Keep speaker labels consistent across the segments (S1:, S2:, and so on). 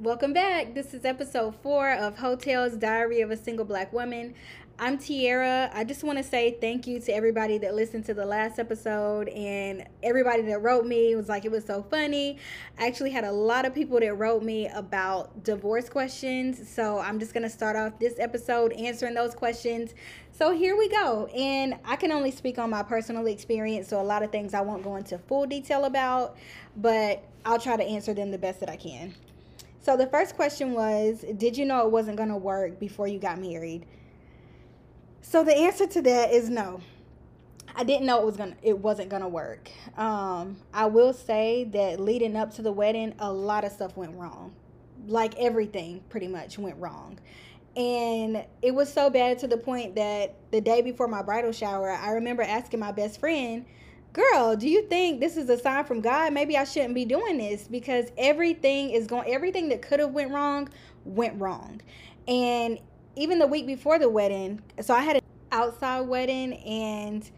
S1: Welcome back. This is episode four of Hotels Diary of a Single Black Woman. I'm Tearra. I just want to say thank you to everybody that listened to the last episode and everybody that wrote me. It was like it was so funny. I actually had a lot of people that wrote me about divorce questions. So I'm just going to start off this episode answering those questions. So here we go. And I can only speak on my personal experience. So a lot of things I won't go into full detail about, but I'll try to answer them the best that I can. So the first question was Did you know it wasn't going to work before you got married? So the answer to that is no. I didn't know it was gonna it wasn't gonna work. Um, I will say that leading up to the wedding, a lot of stuff went wrong. Like everything pretty much went wrong. And it was so bad to the point that the day before my bridal shower, I remember asking my best friend, Girl, do you think this is a sign from God? Maybe I shouldn't be doing this because everything is going everything that could have went wrong went wrong. And even the week before the wedding, so I had an outside wedding and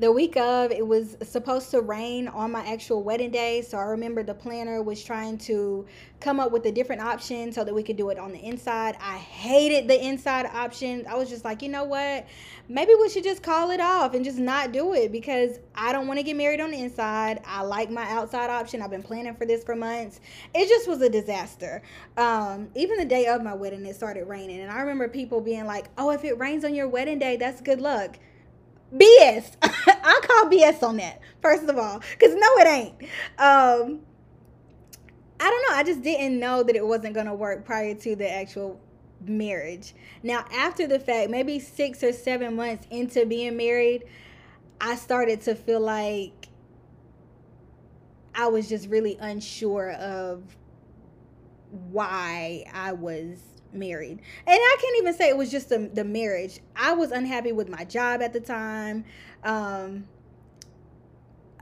S1: the week of it was supposed to rain on my actual wedding day. So i remember the planner was trying to come up with a different option so that we could do it on the inside. I hated the inside option. I was just like you know what? Maybe we should just call it off and just not do it because i don't want to get married on the inside. I like my outside option. I've been planning for this for months. It just was a disaster. Um, even the day of my wedding it started raining. And i remember people being like oh if it rains on your wedding day that's good luck BS. I call BS on that, first of all, because no, it ain't. Um, I don't know. I just didn't know that it wasn't going to work prior to the actual marriage. Now, after the fact, maybe six or seven months into being married, I started to feel like I was just really unsure of why I was married. And I can't even say it was just the, the marriage. I was unhappy with my job at the time. Um,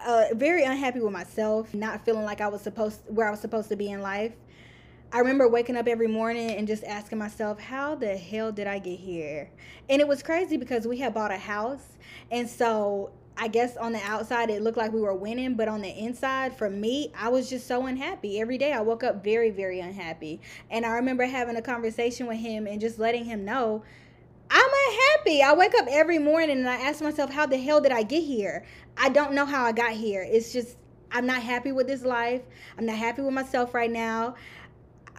S1: uh, very unhappy with myself, not feeling like I was supposed where I was supposed to be in life. I remember waking up every morning and just asking myself, how the hell did I get here? And it was crazy because we had bought a house. And so I guess on the outside it looked like we were winning, but on the inside, for me, I was just so unhappy. Every day I woke up very, very unhappy. And I remember having a conversation with him and just letting him know I'm unhappy. I wake up every morning and I ask myself, how the hell did I get here? I don't know how I got here. It's just, I'm not happy with this life. I'm not happy with myself right now.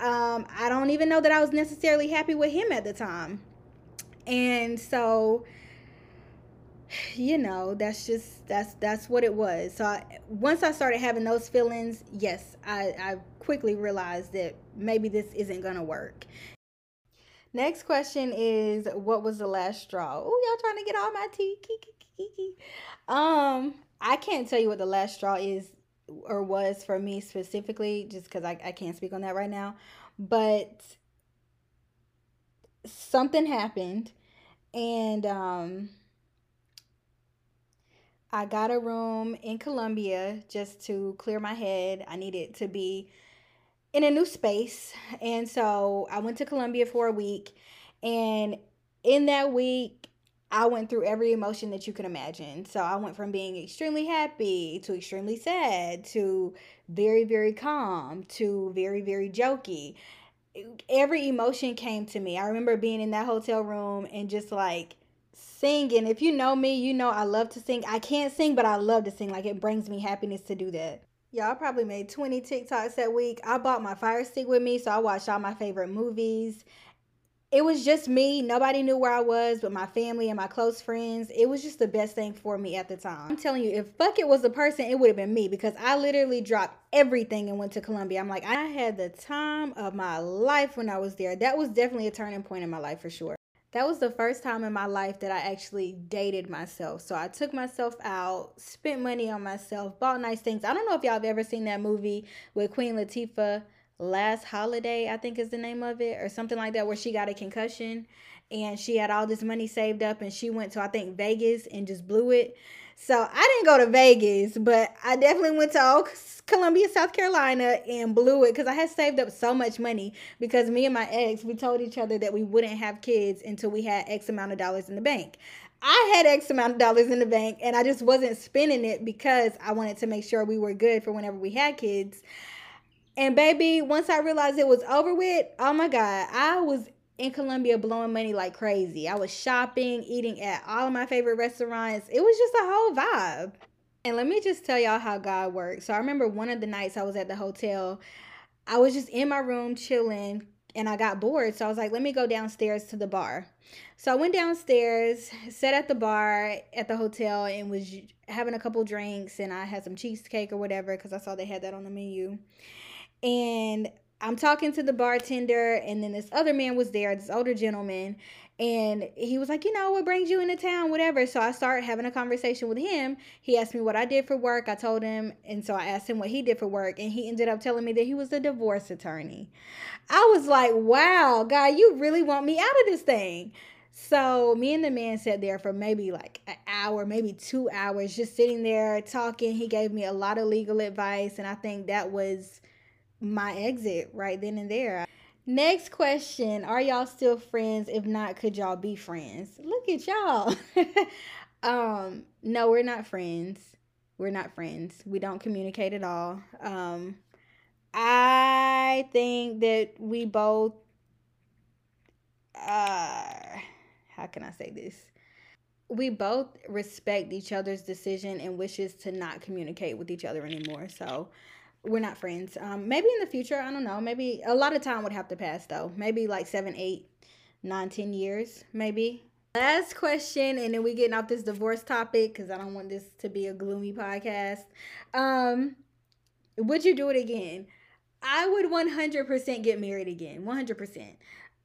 S1: Um, I don't even know that I was necessarily happy with him at the time. And so, you know that's just that's that's what it was. So I, once i started having those feelings yes i i quickly realized that maybe this isn't gonna work. Next question is what was the last straw? Oh y'all trying to get all my tea. Um i can't tell you what the last straw is or was for me specifically just because I, I can't speak on that right now. But something happened and um I got a room in Columbia just to clear my head. I needed to be in a new space. And so I went to Columbia for a week. And in that week, I went through every emotion that you can imagine. So I went from being extremely happy to extremely sad to very, very calm to very, very jokey. Every emotion came to me. I remember being in that hotel room and just like singing. If you know me, you know I love to sing. I can't sing, but I love to sing. Like it brings me happiness to do that. Y'all probably made 20 TikToks that week. I bought my fire stick with me, so I watched all my favorite movies. It was just me. Nobody knew where I was but my family and my close friends. It was just the best thing for me at the time. I'm telling you, if Bucket was a person, it would have been me because I literally dropped everything and went to Columbia. I'm like, I had the time of my life when I was there. That was definitely a turning point in my life for sure that was the first time in my life that I actually dated myself. So I took myself out, spent money on myself, bought nice things. I don't know if y'all have ever seen that movie with Queen Latifah, Last Holiday, I think is the name of it, or something like that, where she got a concussion and she had all this money saved up and she went to, I think, Vegas and just blew it. So I didn't go to Vegas, but I definitely went to Columbia, South Carolina and blew it because I had saved up so much money because me and my ex, we told each other that we wouldn't have kids until we had X amount of dollars in the bank. I had X amount of dollars in the bank and I just wasn't spending it because I wanted to make sure we were good for whenever we had kids. And baby, once I realized it was over with, oh my God, I was in Columbia blowing money like crazy. I was shopping, eating at all of my favorite restaurants. It was just a whole vibe. And let me just tell y'all how God works. So I remember one of the nights I was at the hotel, I was just in my room chilling and I got bored. So I was like, let me go downstairs to the bar. So I went downstairs, sat at the bar at the hotel, and was having a couple drinks. And I had some cheesecake or whatever because I saw they had that on the menu. And I'm talking to the bartender, and then this other man was there, this older gentleman, and he was like, you know, what brings you into town, whatever. So I started having a conversation with him. He asked me what I did for work. I told him, and so I asked him what he did for work, and he ended up telling me that he was a divorce attorney. I was like, wow, God, you really want me out of this thing. So me and the man sat there for maybe like an hour, maybe two hours, just sitting there talking. He gave me a lot of legal advice, and I think that was my exit right then and there. Next question Are y'all still friends? If not, could y'all be friends? Look at y'all. um, no, we're not friends. We're not friends. We don't communicate at all. Um, I think that we both uh how can I say this? We both respect each other's decision and wishes to not communicate with each other anymore. So we're not friends. Um, maybe in the future, I don't know. Maybe a lot of time would have to pass though. Maybe like seven, eight, nine, ten years, maybe. Last question, and then we getting off this divorce topic because I don't want this to be a gloomy podcast. Um, would you do it again? I would 100% get married again. 100%.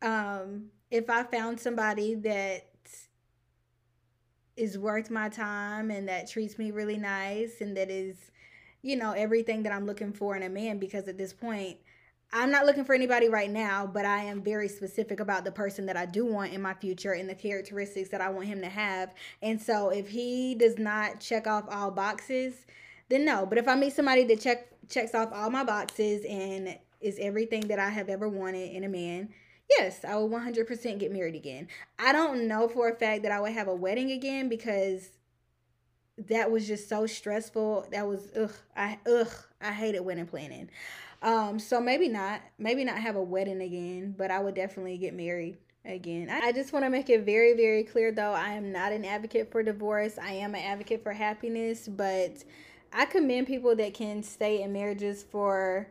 S1: Um, if I found somebody that is worth my time and that treats me really nice and that is you know, everything that I'm looking for in a man because at this point, I'm not looking for anybody right now, but I am very specific about the person that I do want in my future and the characteristics that I want him to have. And so if he does not check off all boxes, then no. But if I meet somebody that check checks off all my boxes and is everything that I have ever wanted in a man, yes, I will 100% get married again. I don't know for a fact that I would have a wedding again because that was just so stressful. That was ugh. I ugh. I hated wedding planning. Um, so maybe not. Maybe not have a wedding again, but I would definitely get married again. I just want to make it very, very clear though, I am not an advocate for divorce. I am an advocate for happiness, but I commend people that can stay in marriages for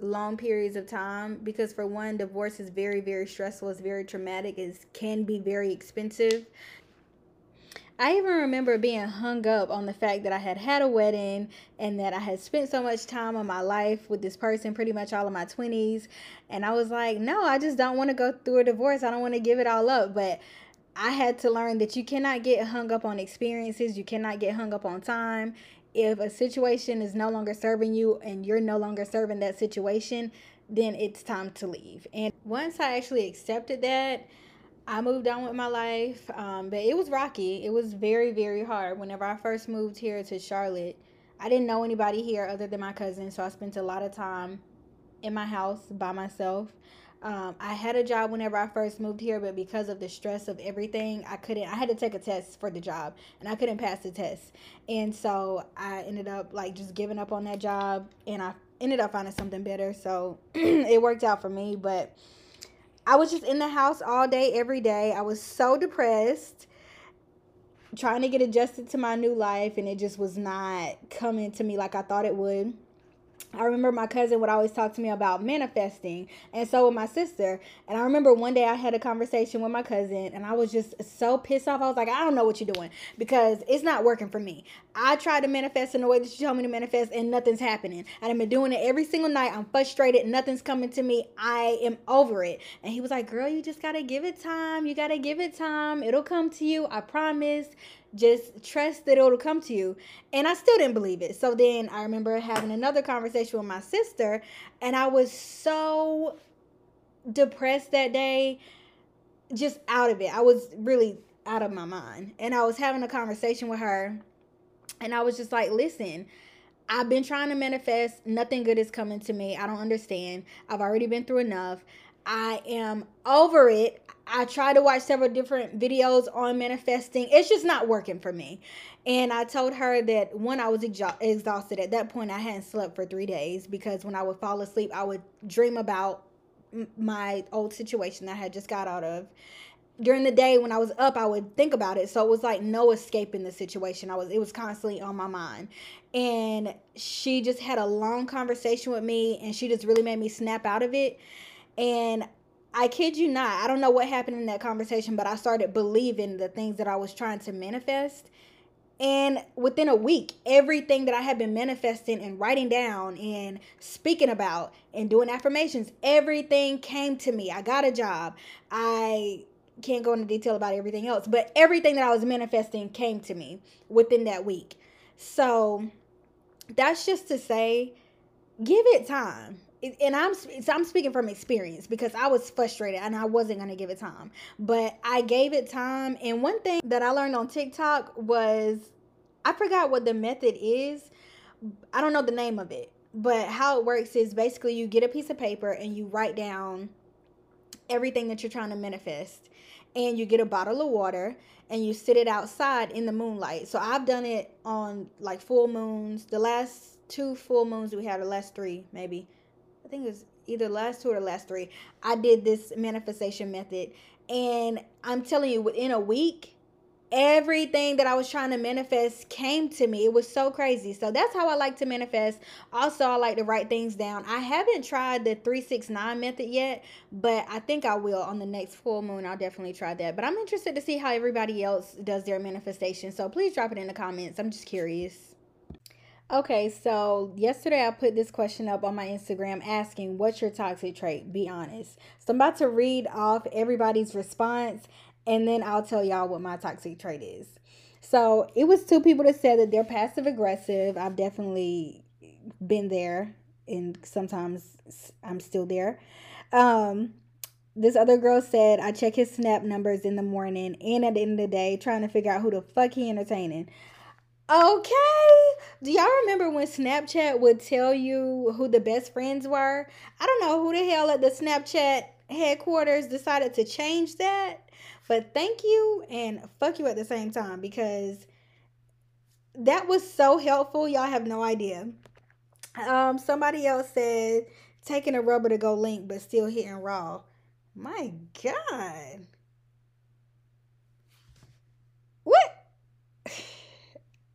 S1: long periods of time because for one divorce is very very stressful it's very traumatic it can be very expensive I even remember being hung up on the fact that I had had a wedding and that I had spent so much time of my life with this person, pretty much all of my 20s. And I was like, no, I just don't want to go through a divorce. I don't want to give it all up. But I had to learn that you cannot get hung up on experiences, you cannot get hung up on time. If a situation is no longer serving you and you're no longer serving that situation, then it's time to leave. And once I actually accepted that, I moved on with my life, um, but it was rocky. It was very, very hard. Whenever I first moved here to Charlotte, I didn't know anybody here other than my cousin, so I spent a lot of time in my house by myself. Um, I had a job whenever I first moved here, but because of the stress of everything, I couldn't. I had to take a test for the job, and I couldn't pass the test. And so I ended up like just giving up on that job, and I ended up finding something better. So it worked out for me, but I was just in the house all day, every day. I was so depressed, trying to get adjusted to my new life, and it just was not coming to me like I thought it would. I remember my cousin would always talk to me about manifesting, and so would my sister. And I remember one day I had a conversation with my cousin, and I was just so pissed off. I was like, I don't know what you're doing because it's not working for me. I tried to manifest in the way that you told me to manifest, and nothing's happening. And I've been doing it every single night. I'm frustrated. Nothing's coming to me. I am over it. And he was like, Girl, you just gotta give it time. You gotta give it time. It'll come to you. I promise just trust that it'll come to you. And I still didn't believe it. So then I remember having another conversation with my sister, and I was so depressed that day, just out of it. I was really out of my mind. And I was having a conversation with her, and I was just like, listen, I've been trying to manifest. Nothing good is coming to me. I don't understand. I've already been through enough. I am over it. I tried to watch several different videos on manifesting. It's just not working for me. And I told her that when I was exhausted at that point, I hadn't slept for three days because when I would fall asleep, I would dream about my old situation that I had just got out of. During the day when I was up, I would think about it. So it was like no escaping the situation. I was it was constantly on my mind. And she just had a long conversation with me and she just really made me snap out of it. And I kid you not, I don't know what happened in that conversation, but I started believing the things that I was trying to manifest. And within a week, everything that I had been manifesting and writing down and speaking about and doing affirmations, everything came to me. I got a job. I can't go into detail about everything else, but everything that I was manifesting came to me within that week. So that's just to say, give it time and I'm so I'm speaking from experience because I was frustrated and I wasn't gonna give it time, but I gave it time. And one thing that I learned on TikTok was I forgot what the method is. I don't know the name of it, but how it works is basically you get a piece of paper and you write down everything that you're trying to manifest, and you get a bottle of water and you sit it outside in the moonlight. So I've done it on like full moons. The last two full moons we had, the last three maybe I think it was either last two or last three. I did this manifestation method, and I'm telling you, within a week, everything that I was trying to manifest came to me. It was so crazy. So that's how I like to manifest. Also, I like to write things down. I haven't tried the 369 method yet, but I think I will on the next full moon. I'll definitely try that. But I'm interested to see how everybody else does their manifestation. So please drop it in the comments. I'm just curious. Okay, so yesterday I put this question up on my Instagram asking, What's your toxic trait? Be honest. So I'm about to read off everybody's response and then I'll tell y'all what my toxic trait is. So it was two people that said that they're passive aggressive. I've definitely been there and sometimes I'm still there. Um, this other girl said, I check his snap numbers in the morning and at the end of the day, trying to figure out who the fuck he entertaining. Okay. Do y'all remember when Snapchat would tell you who the best friends were? I don't know who the hell at the Snapchat headquarters decided to change that. But thank you and fuck you at the same time because that was so helpful. Y'all have no idea. Um, somebody else said taking a rubber to go link but still hitting raw. My God.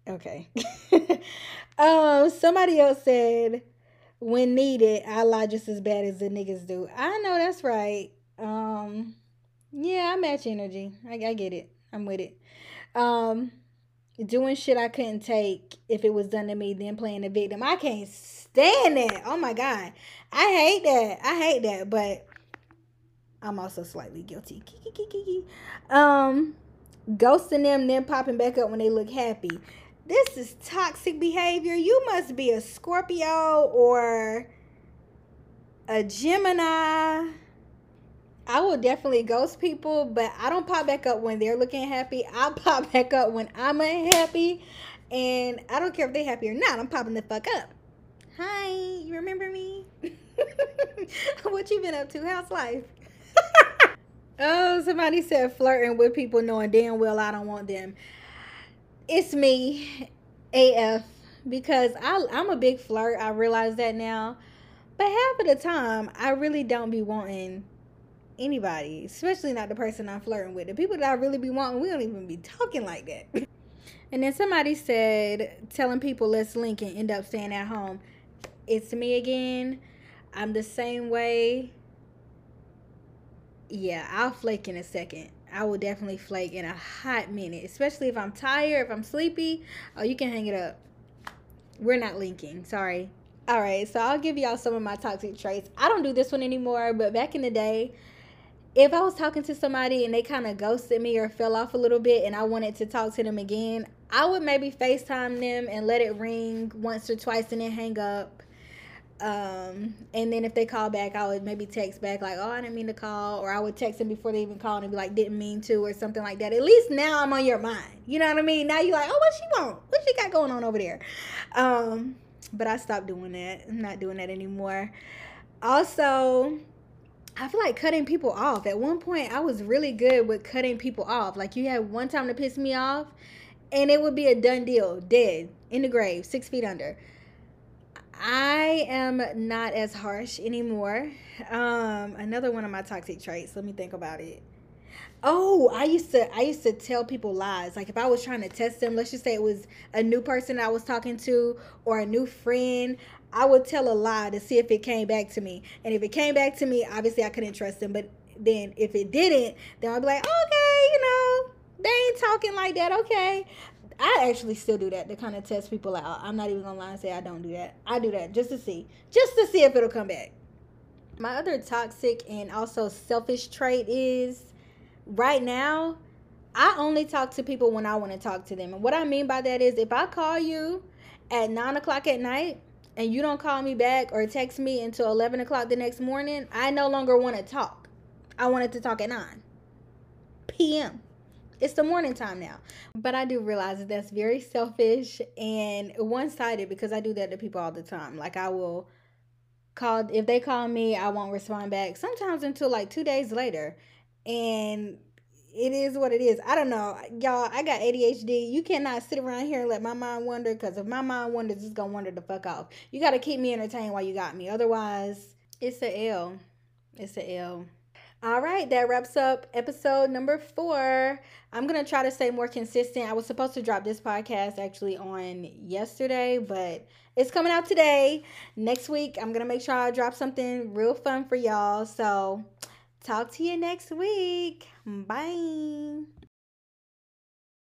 S1: Okay. um, somebody else said, when needed, I lie just as bad as the niggas do. I know that's right. Um, yeah, I match energy. I, I get it. I'm with it. Um, doing shit I couldn't take if it was done to me, then playing the victim. I can't stand that. Oh my god, I hate that. I hate that. But I'm also slightly guilty. Um, ghosting them, then popping back up when they look happy. This is toxic behavior. You must be a Scorpio or a Gemini. I will definitely ghost people, but I don't pop back up when they're looking happy. I pop back up when I'm unhappy. And I don't care if they're happy or not. I'm popping the fuck up. Hi, you remember me? what you been up to? How's life? oh, somebody said flirting with people knowing damn well I don't want them it's me, AF, because I, I'm a big flirt. I realize that now. But half of the time, I really don't be wanting anybody, especially not the person I'm flirting with. The people that I really be wanting, we don't even be talking like that. and then somebody said, telling people let's link and end up staying at home. It's me again. I'm the same way. Yeah, I'll flake in a second. I will definitely flake in a hot minute, especially if I'm tired, if I'm sleepy. Oh, you can hang it up. We're not linking. Sorry. All right, so I'll give y'all some of my toxic traits. I don't do this one anymore, but back in the day, if I was talking to somebody and they kind of ghosted me or fell off a little bit and I wanted to talk to them again, I would maybe FaceTime them and let it ring once or twice and then hang up um, and then if they call back, I would maybe text back like, "Oh, I didn't mean to call," or I would text them before they even called and be like, "Didn't mean to," or something like that. At least now I'm on your mind. You know what I mean? Now you're like, "Oh, what she want? What she got going on over there?" Um, but I stopped doing that. I'm not doing that anymore. Also, I feel like cutting people off. At one point, I was really good with cutting people off. Like you had one time to piss me off, and it would be a done deal, dead in the grave, six feet under. I am not as harsh anymore. Um, another one of my toxic traits. Let me think about it. Oh, I used to I used to tell people lies. Like if I was trying to test them, let's just say it was a new person I was talking to or a new friend, I would tell a lie to see if it came back to me. And if it came back to me, obviously I couldn't trust them. But then if it didn't, then I'd be like, okay, you know, they ain't talking like that. Okay. I actually still do that to kind of test people out. I'm not even gonna lie and say I don't do that. I do that just to see, just to see if it'll come back. My other toxic and also selfish trait is right now, I only talk to people when I want to talk to them. And what I mean by that is if I call you at nine o'clock at night and you don't call me back or text me until 11 o'clock the next morning, I no longer want to talk. I wanted to talk at 9 p.m. It's the morning time now. But I do realize that that's very selfish and one sided because I do that to people all the time. Like I will call, if they call me, I won't respond back sometimes until like two days later. And it is what it is. I don't know. Y'all, I got ADHD. You cannot sit around here and let my mind wander because if my mind wanders, it's to wander the fuck off. You got to keep me entertained while you got me. Otherwise, it's a L. It's a L. All right, that wraps up episode number four. I'm going to try to stay more consistent. I was supposed to drop this podcast actually on yesterday, but it's coming out today. Next week, I'm going to make sure I drop something real fun for y'all. So, talk to you next week. Bye.